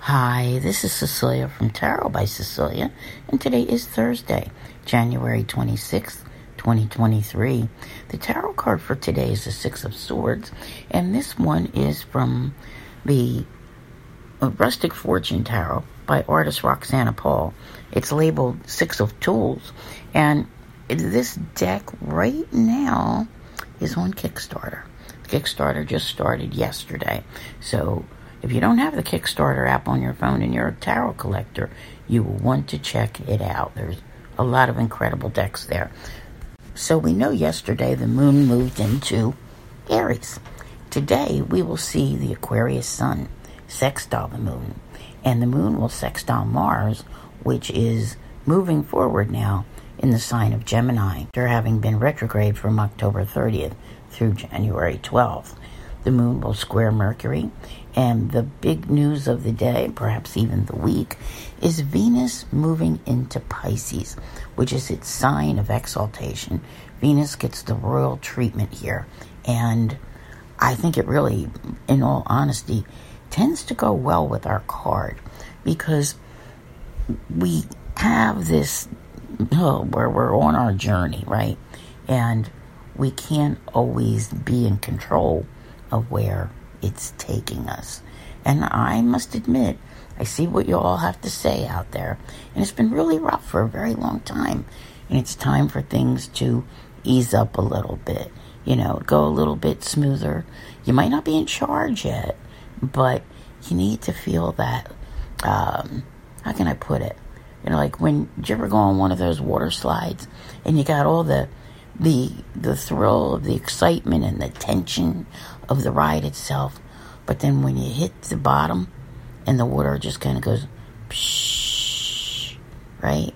Hi, this is Cecilia from Tarot by Cecilia, and today is Thursday, January 26th, 2023. The tarot card for today is the Six of Swords, and this one is from the Rustic Fortune Tarot by artist Roxana Paul. It's labeled Six of Tools, and this deck right now is on Kickstarter. Kickstarter just started yesterday, so if you don't have the Kickstarter app on your phone and you're a tarot collector, you will want to check it out. There's a lot of incredible decks there. So we know yesterday the moon moved into Aries. Today we will see the Aquarius sun sextile the moon, and the moon will sextile Mars, which is moving forward now in the sign of Gemini, after having been retrograde from October 30th through January 12th. The moon will square Mercury, and the big news of the day, perhaps even the week, is Venus moving into Pisces, which is its sign of exaltation. Venus gets the royal treatment here, and I think it really, in all honesty, tends to go well with our card because we have this oh, where we're on our journey, right? And we can't always be in control of where it's taking us. And I must admit, I see what you all have to say out there, and it's been really rough for a very long time. And it's time for things to ease up a little bit, you know, go a little bit smoother. You might not be in charge yet, but you need to feel that. Um, how can I put it? You know, like when you ever go on one of those water slides and you got all the the the thrill of the excitement and the tension of the ride itself. But then when you hit the bottom and the water just kind of goes, psh, right?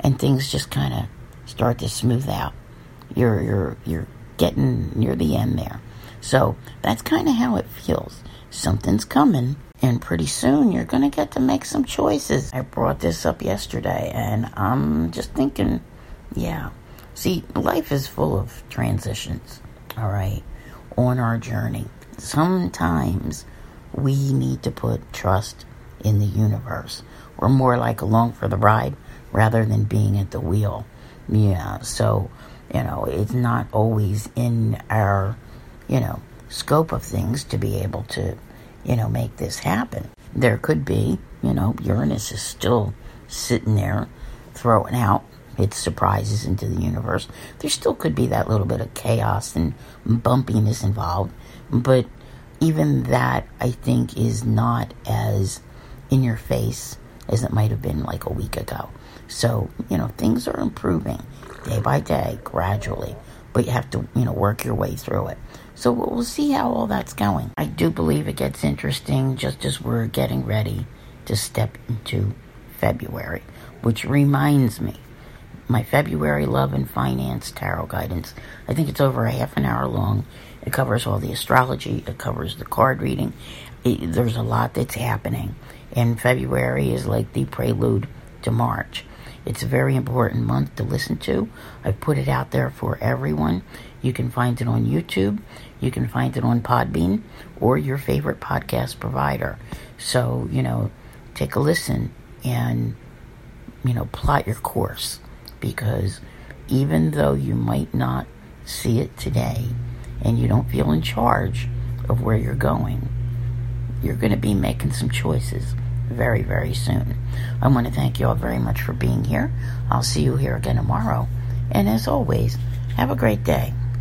And things just kind of start to smooth out. You're, you're, you're getting near the end there. So that's kind of how it feels. Something's coming, and pretty soon you're going to get to make some choices. I brought this up yesterday, and I'm just thinking, yeah. See, life is full of transitions, all right? on our journey. Sometimes we need to put trust in the universe. We're more like along for the ride rather than being at the wheel. Yeah, so, you know, it's not always in our, you know, scope of things to be able to, you know, make this happen. There could be, you know, Uranus is still sitting there throwing out its surprises into the universe. There still could be that little bit of chaos and bumpiness involved, but even that I think is not as in your face as it might have been like a week ago. So, you know, things are improving day by day, gradually, but you have to, you know, work your way through it. So we'll see how all that's going. I do believe it gets interesting just as we're getting ready to step into February, which reminds me my February Love and Finance Tarot Guidance. I think it's over a half an hour long. It covers all the astrology, it covers the card reading. It, there's a lot that's happening. And February is like the prelude to March. It's a very important month to listen to. I've put it out there for everyone. You can find it on YouTube, you can find it on Podbean, or your favorite podcast provider. So, you know, take a listen and, you know, plot your course because even though you might not see it today and you don't feel in charge of where you're going, you're going to be making some choices very, very soon. I want to thank you all very much for being here. I'll see you here again tomorrow. And as always, have a great day.